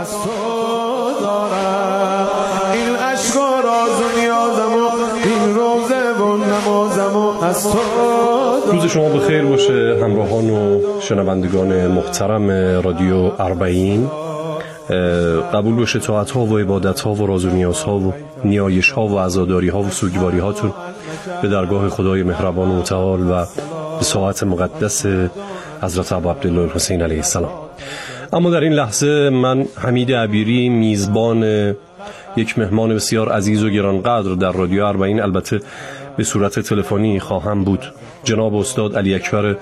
از تو دارم. این عشق و راز و نیازم این روزه و نمازم و از تو روز شما بخیر باشه همراهان و شنوندگان محترم رادیو اربعین. قبول باشه طاعت ها و عبادت ها و راز و نیاز ها و نیایش ها و عزاداری ها و سوگواری هاتون به درگاه خدای مهربان و متعال و به ساعت مقدس حضرت عبدالله حسین علیه السلام. اما در این لحظه من حمید عبیری میزبان یک مهمان بسیار عزیز و گرانقدر در رادیو اربعین البته به صورت تلفنی خواهم بود. جناب استاد علی اکبر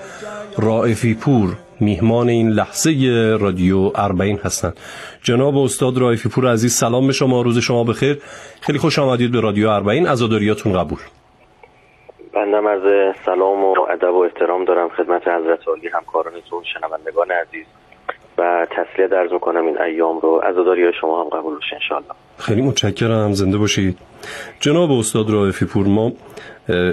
رائفی پور میهمان این لحظه رادیو اربعین هستند. جناب استاد رائفی پور عزیز سلام به شما روز شما بخیر. خیلی خوش آمدید به رادیو اربعین. عزاداریاتون قبول. بنده مرز سلام و ادب و احترام دارم خدمت حضرت عالی همکارانتون شنوندگان عزیز. و تسلیه درز می‌کنم این ایام رو. عزاداری شما هم قبول بشه انشاءالله. خیلی متشکرم. زنده باشید. جناب استاد رائفی پور ما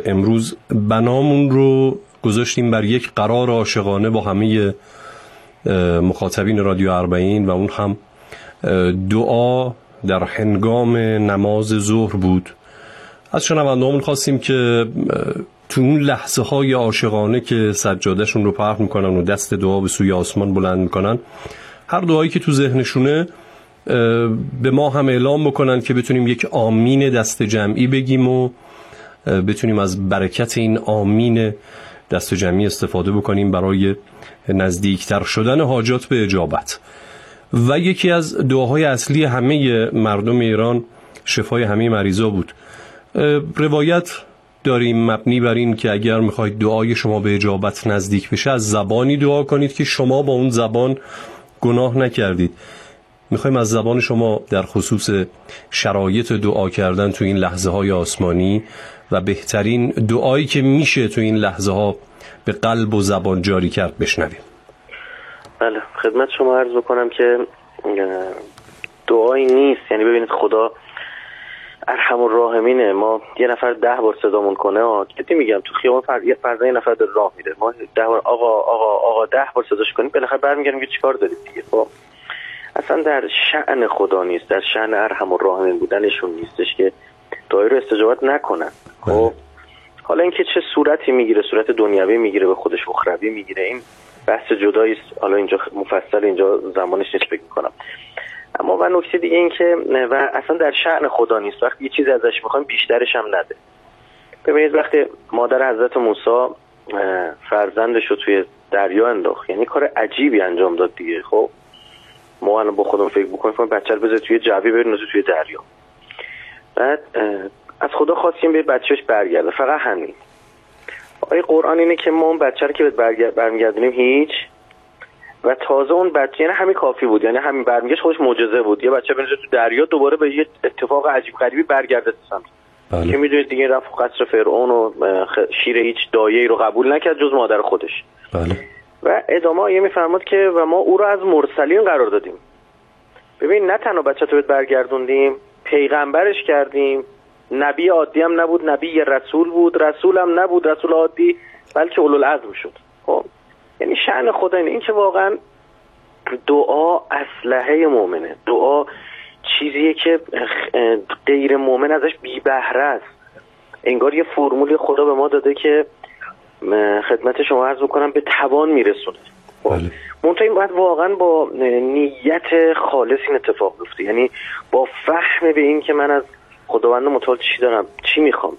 امروز بنامون رو گذاشتیم بر یک قرار عاشقانه با همه مخاطبین رادیو اربعین و اون هم دعا در هنگام نماز ظهر بود. از شنوندهامون خواستیم که تو اون لحظه های عاشقانه که سجادهشون رو پرخ می‌کنن و دست دعا به سوی آسمان بلند می‌کنن هر دعایی که تو ذهنشونه به ما هم اعلام بکنن که بتونیم یک آمین دست جمعی بگیم و بتونیم از برکت این آمین دست جمعی استفاده بکنیم برای نزدیکتر شدن حاجات به اجابت. و یکی از دعاهای اصلی همه مردم ایران شفای همه مریضا بود. روایت داریم مبنی بر این که اگر می‌خواید دعای شما به اجابت نزدیک بشه از زبانی دعا کنید که شما با اون زبان گناه نکردید. می‌خوایم از زبان شما در خصوص شرایط دعا کردن تو این لحظه های آسمانی و بهترین دعایی که میشه تو این لحظه ها به قلب و زبان جاری کرد بشنویم. بله خدمت شما عرض بکنم که دعایی نیست. یعنی ببینید خدا ارحم الراحمینه. ما یه نفر ده بار صدامون کنه کتی میگم تو خیابان فر... یه فردا یه نفر در راه میره. ما ده بار آقا آقا آقا ده بار صداش کنیم بالاخره برمیگردیم که چیکار دارید دیگه. خب اصلا در شأن خدا نیست در شأن ارحم الراحمین بودنشون نیستش که دعای رو استجابت نکنن. خب حالا اینکه چه صورتی می‌گیره صورت دنیوی می‌گیره به خودش اخروی می‌گیره این بحث جدایی است حالا اینجا مفصل اینجا زمانش نیست فکر می‌کنم. اما و نکته دیگه این که و اصلا در شعن خدا نیست. وقتی یه چیزی ازش می‌خوایم بیشترش هم نده. ببینید وقتی مادر حضرت موسی فرزندش رو توی دریا انداخت یعنی کار عجیبی انجام داد دیگه. خب ما الان با خودم فکر بکنیم بچه رو بذار توی جوی برین توی دریا. بعد از خدا خواستیم به بچهش برگرده فقط همین. آیه قرآن اینه که ما اون بچه رو که برمیگردونیم هیچ و تازه اون بچه یعنی همین کافی بود یعنی همین برمیگشت خودش معجزه بود. یه بچه بنزه تو دریا دوباره به یه اتفاق عجیب غریبی برگرده سمت. بله. که می‌دونید دیگه رفت قصر فرعون و شیر هیچ دایه رو قبول نکرد جز مادر خودش. بله. و ادامه یه میفرماد که و ما او رو از مرسلین قرار دادیم. ببین نه تنها بچه تو برگردوندیم پیغمبرش کردیم. نبی عادی هم نبود نبی رسول بود. رسول هم نبود رسول عادی بلکه اولوالعزم شد. خب یعنی شعن خدا اینه. این که واقعا دعا اسلحه مؤمنه. دعا چیزیه که غیر مؤمن ازش بی بهره است. انگار یه فرمولی خدا به ما داده که خدمت شما عرض بکنم به توان میرسونه. خب، بله. منتها این باید واقعا با نیت خالص این اتفاق بیفته. یعنی با فهم به این که من از خداوند متعال چی دارم چی می‌خوام.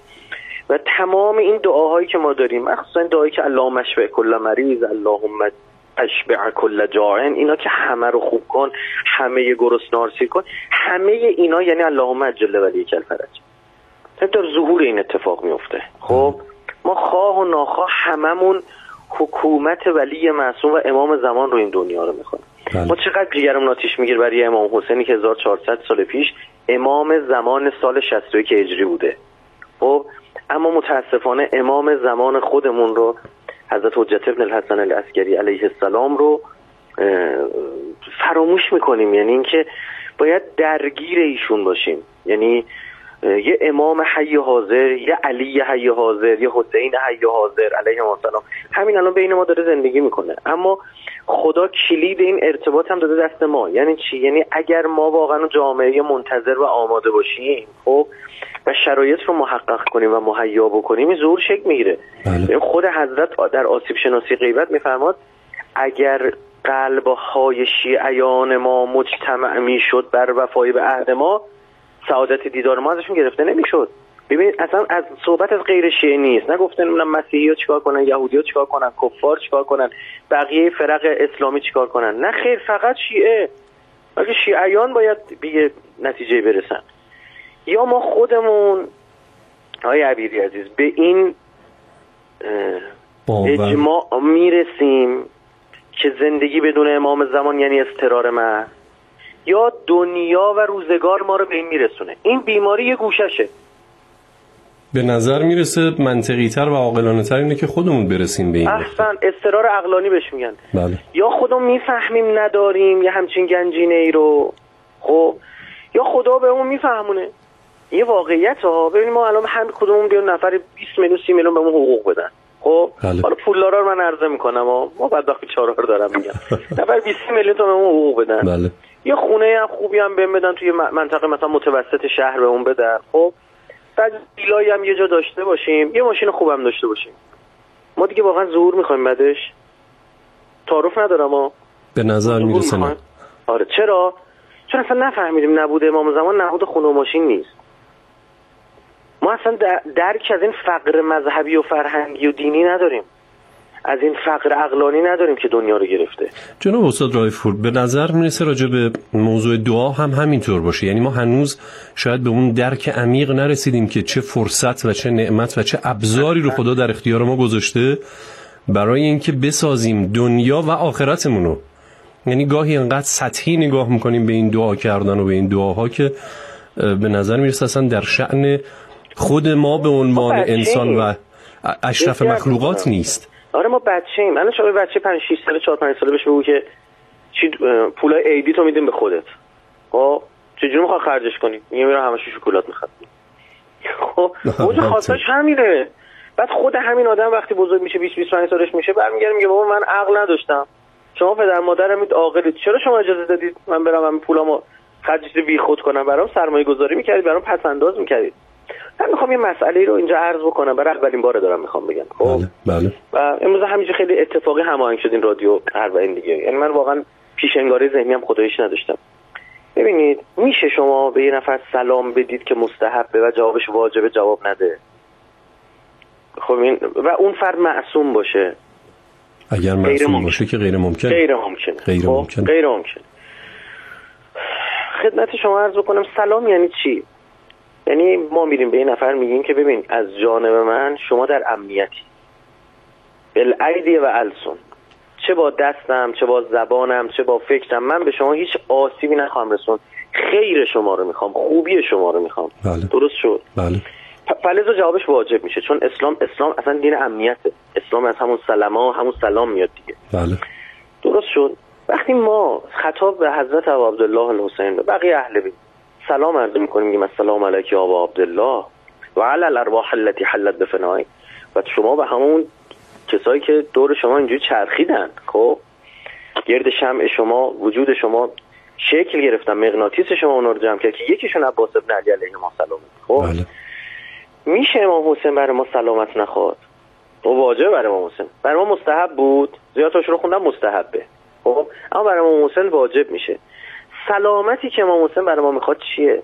و تمام این دعاهایی که ما داریم مخصوصا دعایی که اللهم اشفع کل مریض اللهم اشبع کل جاعن اینا که همه رو خوب کن همه گرسنار سیر کن همه اینا یعنی اللهم اجل ولی کل فرج. در ظهور این اتفاق میفته خب ما خواه و ناخواه هممون حکومت ولی معصوم و امام زمان رو این دنیا رو می‌خوایم بله. ما چقدر جیگرم ناتیش میگیر برای امام حسینی که 1400 سال پیش امام زمان سال 61 هجری بوده. خب اما متاسفانه امام زمان خودمون رو حضرت حجت ابن الحسن العسکری علیه السلام رو فراموش می‌کنیم. یعنی اینکه باید درگیر ایشون باشیم. یعنی یه امام حی حاضر یه علی حی حاضر یه حسین حی حاضر علیه السلام. همین الان بین ما داره زندگی می‌کنه. اما خدا کلید این ارتباط هم داده دست ما. یعنی چی؟ یعنی اگر ما واقعا جامعه منتظر و آماده باشیم خب و شرایط رو محقق کنیم و مهیا بکنیم این ظهور شکل می‌گیره. بله. خود حضرت در آسیب شناسی غیبت میفرماد اگر قلب های شیعیان ما مجتمع می‌شد بر وفای به عهد ما سعادت دیدار ما ازشون گرفته نمی‌شد. ببینید اصلا از صحبت از غیر شیعه نیست. نگفته نمی‌دونم مسیحی ها چیکار کنن یهودی ها چیکار کنن کفار چیکار کنن بقیه فرق اسلامی چیکار کنن. نه خیر فقط شیعه. بلکه شیعیان باید به نتیجه برسن. یا ما خودمون آقای عبیری عزیز به این اجماع می‌رسیم که زندگی بدون امام زمان یعنی استرار محض یا دنیا و روزگار ما رو به این میرسونه. این بیماری یه گوششه. به نظر می‌رسه منطقی تر و عاقلانه تر اینه که خودمون برسیم به این. احسن استرار عقلانی بهش میگن. بله. یا خودمون می‌فهمیم نداریم یه همچین گنجینه ای رو. خب یا خدا به اون میفهمونه. یه واقعیت ها. ببینیم ما الان هم کدومون بیان نفر 20 میلیون 30 میلیون به اون حقوق بدن. خب؟ بله. حالا پولدارا رو من عرضه می‌کنم ها ما بدبخت بیچاره رو دارم میگم. نفر 20 میلیون تا به اون حقوق بدن. بله. یه خونه هم خوبی هم بهم بدن توی منطقه مثلا متوسط شهر به اون بدن. خب؟ بعد ویلایی هم یه جا داشته باشیم. یه ماشین خوبم داشته باشیم. ما دیگه واقعا ظهور می‌خوایم بعدش. تعارف ندارم ها به نظر می‌رسه. آره چرا؟ چون اصلا نفهمیدیم نبود امام زمان نبود خونه و ماشین نیست. ما اصلا در- درک از این فقر مذهبی و فرهنگی و دینی نداریم. از این فقر عقلانی نداریم که دنیا رو گرفته. جناب استاد رایفور به نظر می‌رسه راجع به موضوع دعا هم همینطور باشه. یعنی ما هنوز شاید به اون درک عمیق نرسیدیم که چه فرصت و چه نعمت و چه ابزاری رو خدا در اختیار ما گذاشته برای اینکه بسازیم دنیا و آخرتمون رو. یعنی گاهی انقدر سطحی نگاه می‌کنیم به این دعا کردن و به این دعاها که به نظر می‌رسه اصلا در شعن خود ما به عنوان. انسان و اشرف مخلوقات. نیست. آره ما بچه ایم الان شما بچه 5 6 ساله 4 5 ساله بهش بگو که چی پولای عیدی تو میدیم به خودت. خب؟ چجوری می‌خواد خرجش کنی؟ میگه میرم همش شکلات می‌خواد خب؟ موضوع خاصش همینه. بعد خود همین آدم وقتی بزرگ میشه 20 25 سالش میشه برمیگره میگه بابا من عقل نداشتم. شما پدر مادرم عاقلید. چرا شما اجازه دادید من برم همین پولامو خرجش بی خود کنم؟ برام سرمایه گذاری می‌کردید برام پس انداز می‌کردید. من می‌خوام یه مسئله رو اینجا عرض بکنم. برای اولین بار دارم می‌خوام بگم. خب؟ بله بله. و امروز همینجا خیلی اتفاقی هماهنگ شد این رادیو اربعین دیگه. یعنی من واقعا پیش انگاری ذهنی هم خداییش نداشتم. ببینید میشه شما به یه نفر سلام بدید که مستحبه و جوابش واجبه جواب نده. خب این و اون فرد معصوم باشه. اگر معصوم ممکن. باشه که غیر ممکن. غیر ممکنه غیر خب؟ ممکنه. غیر ممکنه خدمت شما عرض بکنم سلام یعنی چی؟ یعنی ما میریم به یه نفر میگیم که ببین از جانب من شما در امنیتی. بالعیدی و السون چه با دستم چه با زبانم چه با فکرم من به شما هیچ آسیبی نخواهم رسون خیر شما رو می‌خوام خوبی شما رو می‌خوام. بله. درست شد. بله. فلزا جوابش واجب میشه چون اسلام اسلام اصلا دین امنیته اسلام از همون سلما همون سلام میاد دیگه. بله. درست شد. وقتی ما خطاب به حضرت عبدالله الحسین و بقیه اهل بیت سلام عرض می‌کنیم میگیم السلام علیک یا ابا عبدالله. و علی الارواح التي حلت بفنای. و شما به همون کسایی که دور شما اینجوری چرخیدن خب؟ گرد شمع شما وجود شما شکل گرفتن مغناطیس شما اونا رو جمع کرد که یکیشون عباس ابن علی علیه ما سلام خب؟ بله. میشه امام حسین برای ما سلامت نخواد؟ و واجب برای امام حسین. برای ما مستحب بود؟ زیادش رو خوندم مستحبه. خب اما برای امام حسین واجب میشه. سلامتی که امام حسین برای ما می‌خواد چیه؟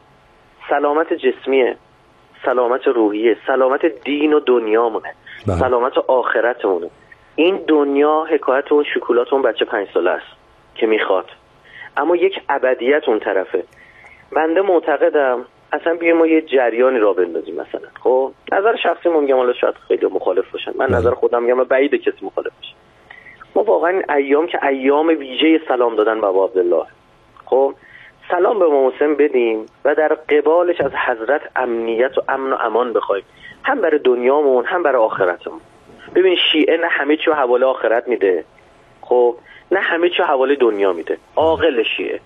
سلامت جسمیه سلامت روحیه سلامت دین و دنیامونه بله. سلامت آخرتمونه. این دنیا حکایت اون شکلات اون بچه پنج ساله است که می‌خواد. اما یک ابدیت اون طرفه. بنده معتقدم اصلا بیایم ما یه جریانی را بندازیم مثلا. خب نظر شخصی ما میگم حالا شاید خیلی مخالف باشن. من بله. نظر خودم میگم و بعید کسی مخالف باشه ما واقعا این ایام که ایام ویژه سلام دادن به عبدالله. خب سلام به حسین بدیم و در قبالش از حضرت امنیت و امن و امان بخوایم. هم برای دنیامون هم برای آخرتمون. ببین شیعه نه همه چی رو حواله آخرت میده. خب نه همه چی رو حواله دنیا میده. عاقل شیعه.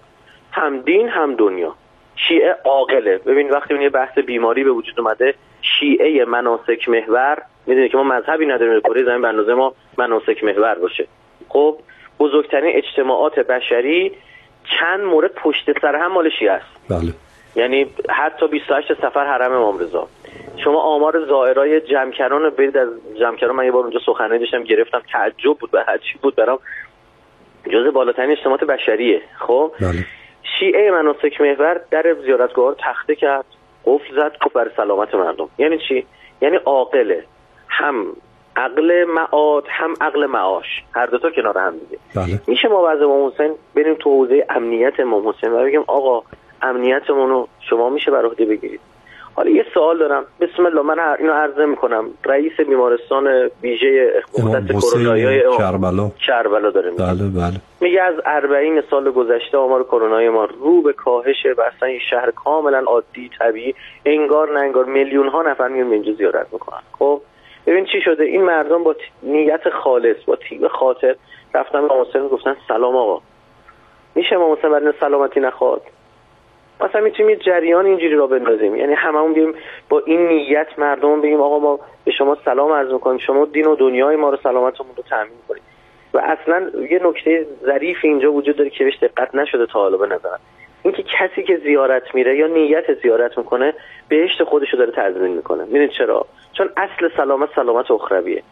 هم دین هم دنیا. شیعه عاقله. ببین وقتی اون یه بحث بیماری به وجود اومده شیعه مناسک محور می‌دونی که ما مذهبی نداریم کره زمین به اندازه ما مناسک محور باشه. خب بزرگترین اجتماعات بشری چند مورد پشت سر هم مال شیعه است. بله. یعنی حتی 28 سفر حرم امام رضا. شما آمار زائرای جمکران رو برید از جمکران. من یه بار اونجا سخنرانی داشتم گرفتم تعجب بود به چی بود برام. جز بالاترین اجتماعات بشریه. خب؟ بله. شیعه مناسک محور در زیارتگاه تخته کرد قفل زد گفت برای سلامت مردم. یعنی چی؟ یعنی عاقله هم عقل معاد هم عقل معاش. هر دو تا کنار هم دیگه. بله. میشه ما بعد امام حسین بریم تو حوزه امنیت امام حسین و بگیم آقا امنیتمون رو شما میشه بر عهده بگیرید. حالا یه سوال دارم. بسم الله من اینو عرضه می‌کنم. رئیس بیمارستان ویژه مختص کرونایی کربلا. کربلا داره میگه. بله بله. میگه از 40 سال گذشته آمار کرونای ما رو به کاهشه و اصلا این شهر کاملا عادی طبیعی انگار نه انگار میلیون ها نفر میان به اینجا زیارت می‌کنن. خب؟ ببین چی شده؟ این مردم با نیت خالص با تیب خاطر رفتن به امام گفتن سلام آقا. میشه امام حسین برای سلامتی نخواد؟ مثلا می‌تونیم یه جریان اینجوری را بندازیم. یعنی هممون بیم با این نیت مردم بگیم آقا ما به شما سلام عرض می‌کنیم. شما دین و دنیای ما رو سلامتمون رو تامین کنید. و اصلا یه نکته ظریف اینجا وجود داره که بهش دقت نشده تا حالا به نظرم. اینکه کسی که زیارت میره یا نیت زیارت می‌کنه بهشت خودش رو داره تضمین می‌کنه. می‌دونید چرا؟ چون اصل سلامت سلامت اخرویه.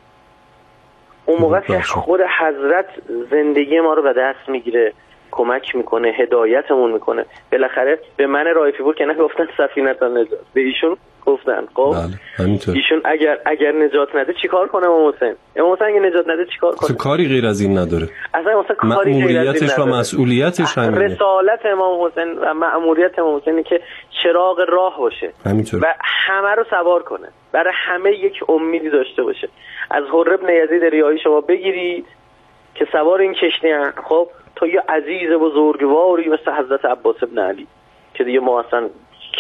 اون موقع که. خود حضرت زندگی ما رو به دست می‌گیره. کمک می‌کنه هدایتمون می‌کنه. بالاخره به من رایفی بود که نگفتن سفینت نجات. به ایشون گفتن. خب؟ بله ایشون اگر اگر نجات نده چیکار کنه امام حسین؟ امام حسین اگه نجات نده چیکار اصلا کنه کاری غیر از این نداره. اصلا مثلا کاری غیر از این مأموریتش و نداره. مسئولیتش همینه. رسالت امام حسین و مأموریت امام حسینه که چراغ راه باشه همینطور. و همه رو سوار کنه. برای همه یک امیدی داشته باشه. از حر ابن یزید ریایی شما بگیرید که سوار این کشتی. خب؟ تا یه عزیز بزرگواری مثل حضرت عباس ابن علی. که دیگه ما اصلا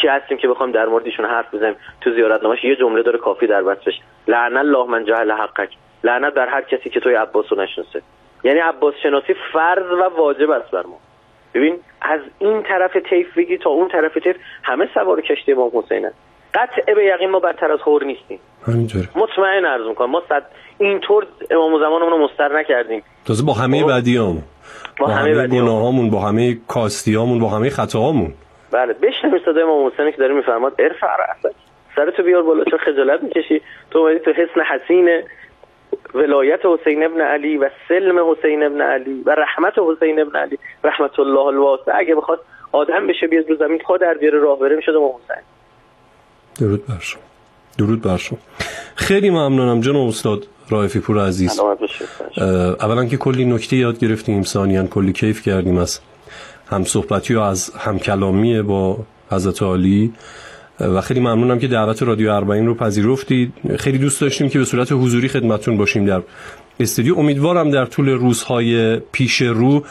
کی هستیم که بخوایم در موردشون حرف بزنیم؟ تو زیارت نماش یه جمله داره کافی در بشه لعن الله من جهل حقک. لعنت بر هر کسی که توی عباس رو نشناسه. یعنی عباس شناسی فرض و واجب است بر ما. ببین از این طرف طیف بگی تا اون طرف طیف همه سوار کشتی امام حسینن قطع به یقین ما بدتر از هور نیستیم. همینطوره. مطمئن عرض می‌کنم ما صد اینطور امام زمانمون رو مستر نکردیم. تازه با همه خب. بدیام با با همه همه. گناهامون با همه کاستیامون با همه خطاهامون. بله بشنوید صدای امام حسین که داره میفرماد ارفع رأسک سرتو بیار بالا چون خجالت می‌کشی. تو اومدی تو حسن حسین ولایت حسین ابن علی و سلم حسین ابن علی و رحمت حسین ابن علی. رحمت الله الواسع. اگه بخواد آدم بشه بیاد رو زمین خود در بیاره راه بره می‌شد امام حسین. درود بر شما. درود بر شما. خیلی ممنونم جناب استاد رائفی پور عزیز. اولا که کلی نکته یاد گرفتیم ثانیا کلی کیف کردیم از هم صحبتی و از هم کلامی با حضرت عالی. و خیلی ممنونم که دعوت رادیو اربعین رو پذیرفتید. خیلی دوست داشتیم که به صورت حضوری خدمتتون باشیم در استودیو. امیدوارم در طول روزهای پیش رو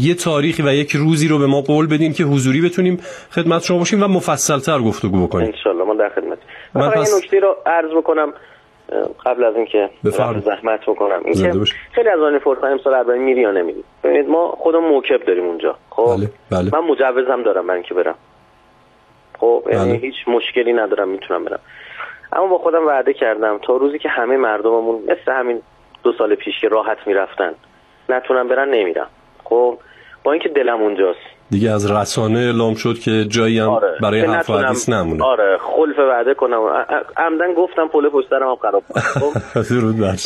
یه تاریخی و یک روزی رو به ما قول بدین که حضوری بتونیم خدمت شما باشیم و مفصلتر گفتگو بکنیم. انشالله من در من من پس- یه نکته رو عرض بکنم قبل از اینکه زحمت بکنم این که. خیلی از آن فرصت امسال اربعین میری یا نمیری ببینید ما خودمون موکب داریم اونجا خب بله، بله. من مجوزم دارم برای اینکه برم خب یعنی بله. هیچ مشکلی ندارم می‌تونم برم اما با خودم وعده کردم تا روزی که همه مردممون مثل همین دو سال پیش که راحت می‌رفتن نتونم برن نمیرم خب با اینکه دلم اونجاست. دیگه از رسانه اعلام شد که جایی هم آره. برای حرف حدیث نمونه. آره خلف وعده کنم. عمدن گفتم پل پشت سرم هم خراب. خب.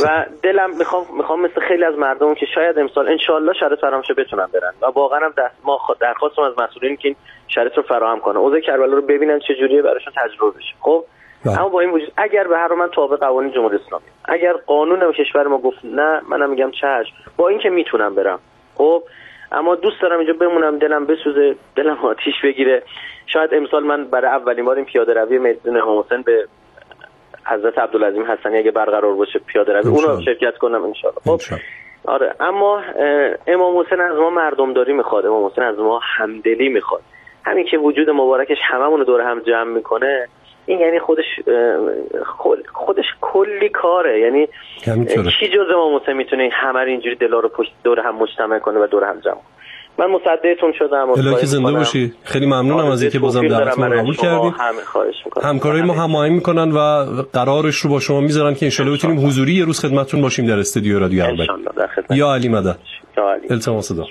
و دلم می‌خوام می‌خوام مثل خیلی از مردم که شاید امسال انشالله شرط فرامشه بتونن برن. و واقعا هم دست ما درخواستم از مسئولین که این شرط رو فراهم کنه اوضاع کربلا رو ببینن چه جوریه براشون تجربه بشه. خب؟ بله. اما با این وجود اگر به هر من تابع قوانین جمهوری اسلامی اگر قانون کشور ما گفت نه منم میگم چشم. با اینکه می‌تونم برم. خب؟ اما دوست دارم اینجا بمونم دلم بسوزه دلم آتیش بگیره شاید امسال من برای اولین بار این پیاده روی میدون امام حسین به حضرت عبدالعظیم حسنی اگه برقرار باشه پیاده روی اونو. شرکت کنم انشالله خب. آره اما امام حسین از ما مردمداری می‌خواد امام حسین از ما همدلی می‌خواد همین که وجود مبارکش هممون رو دور هم جمع می‌کنه این یعنی خودش خودش کلی کاره. یعنی. کی جز امام حسین می‌تونه همه رو اینجوری دلا رو پشت دور هم مجتمع کنه و دور هم جمع من مصدقتون شدم. الهی زنده باشی. خیلی ممنونم از اینکه بازم دعوت ما قبول کردید همکارای ما هماهنگ می‌کنن و قرارش رو با شما می‌ذارن که انشالله بتونیم حضوری یه روز خدمتتون باشیم در استودیو رادیو اربعین یا علی مدد. یا علی. التماس دار.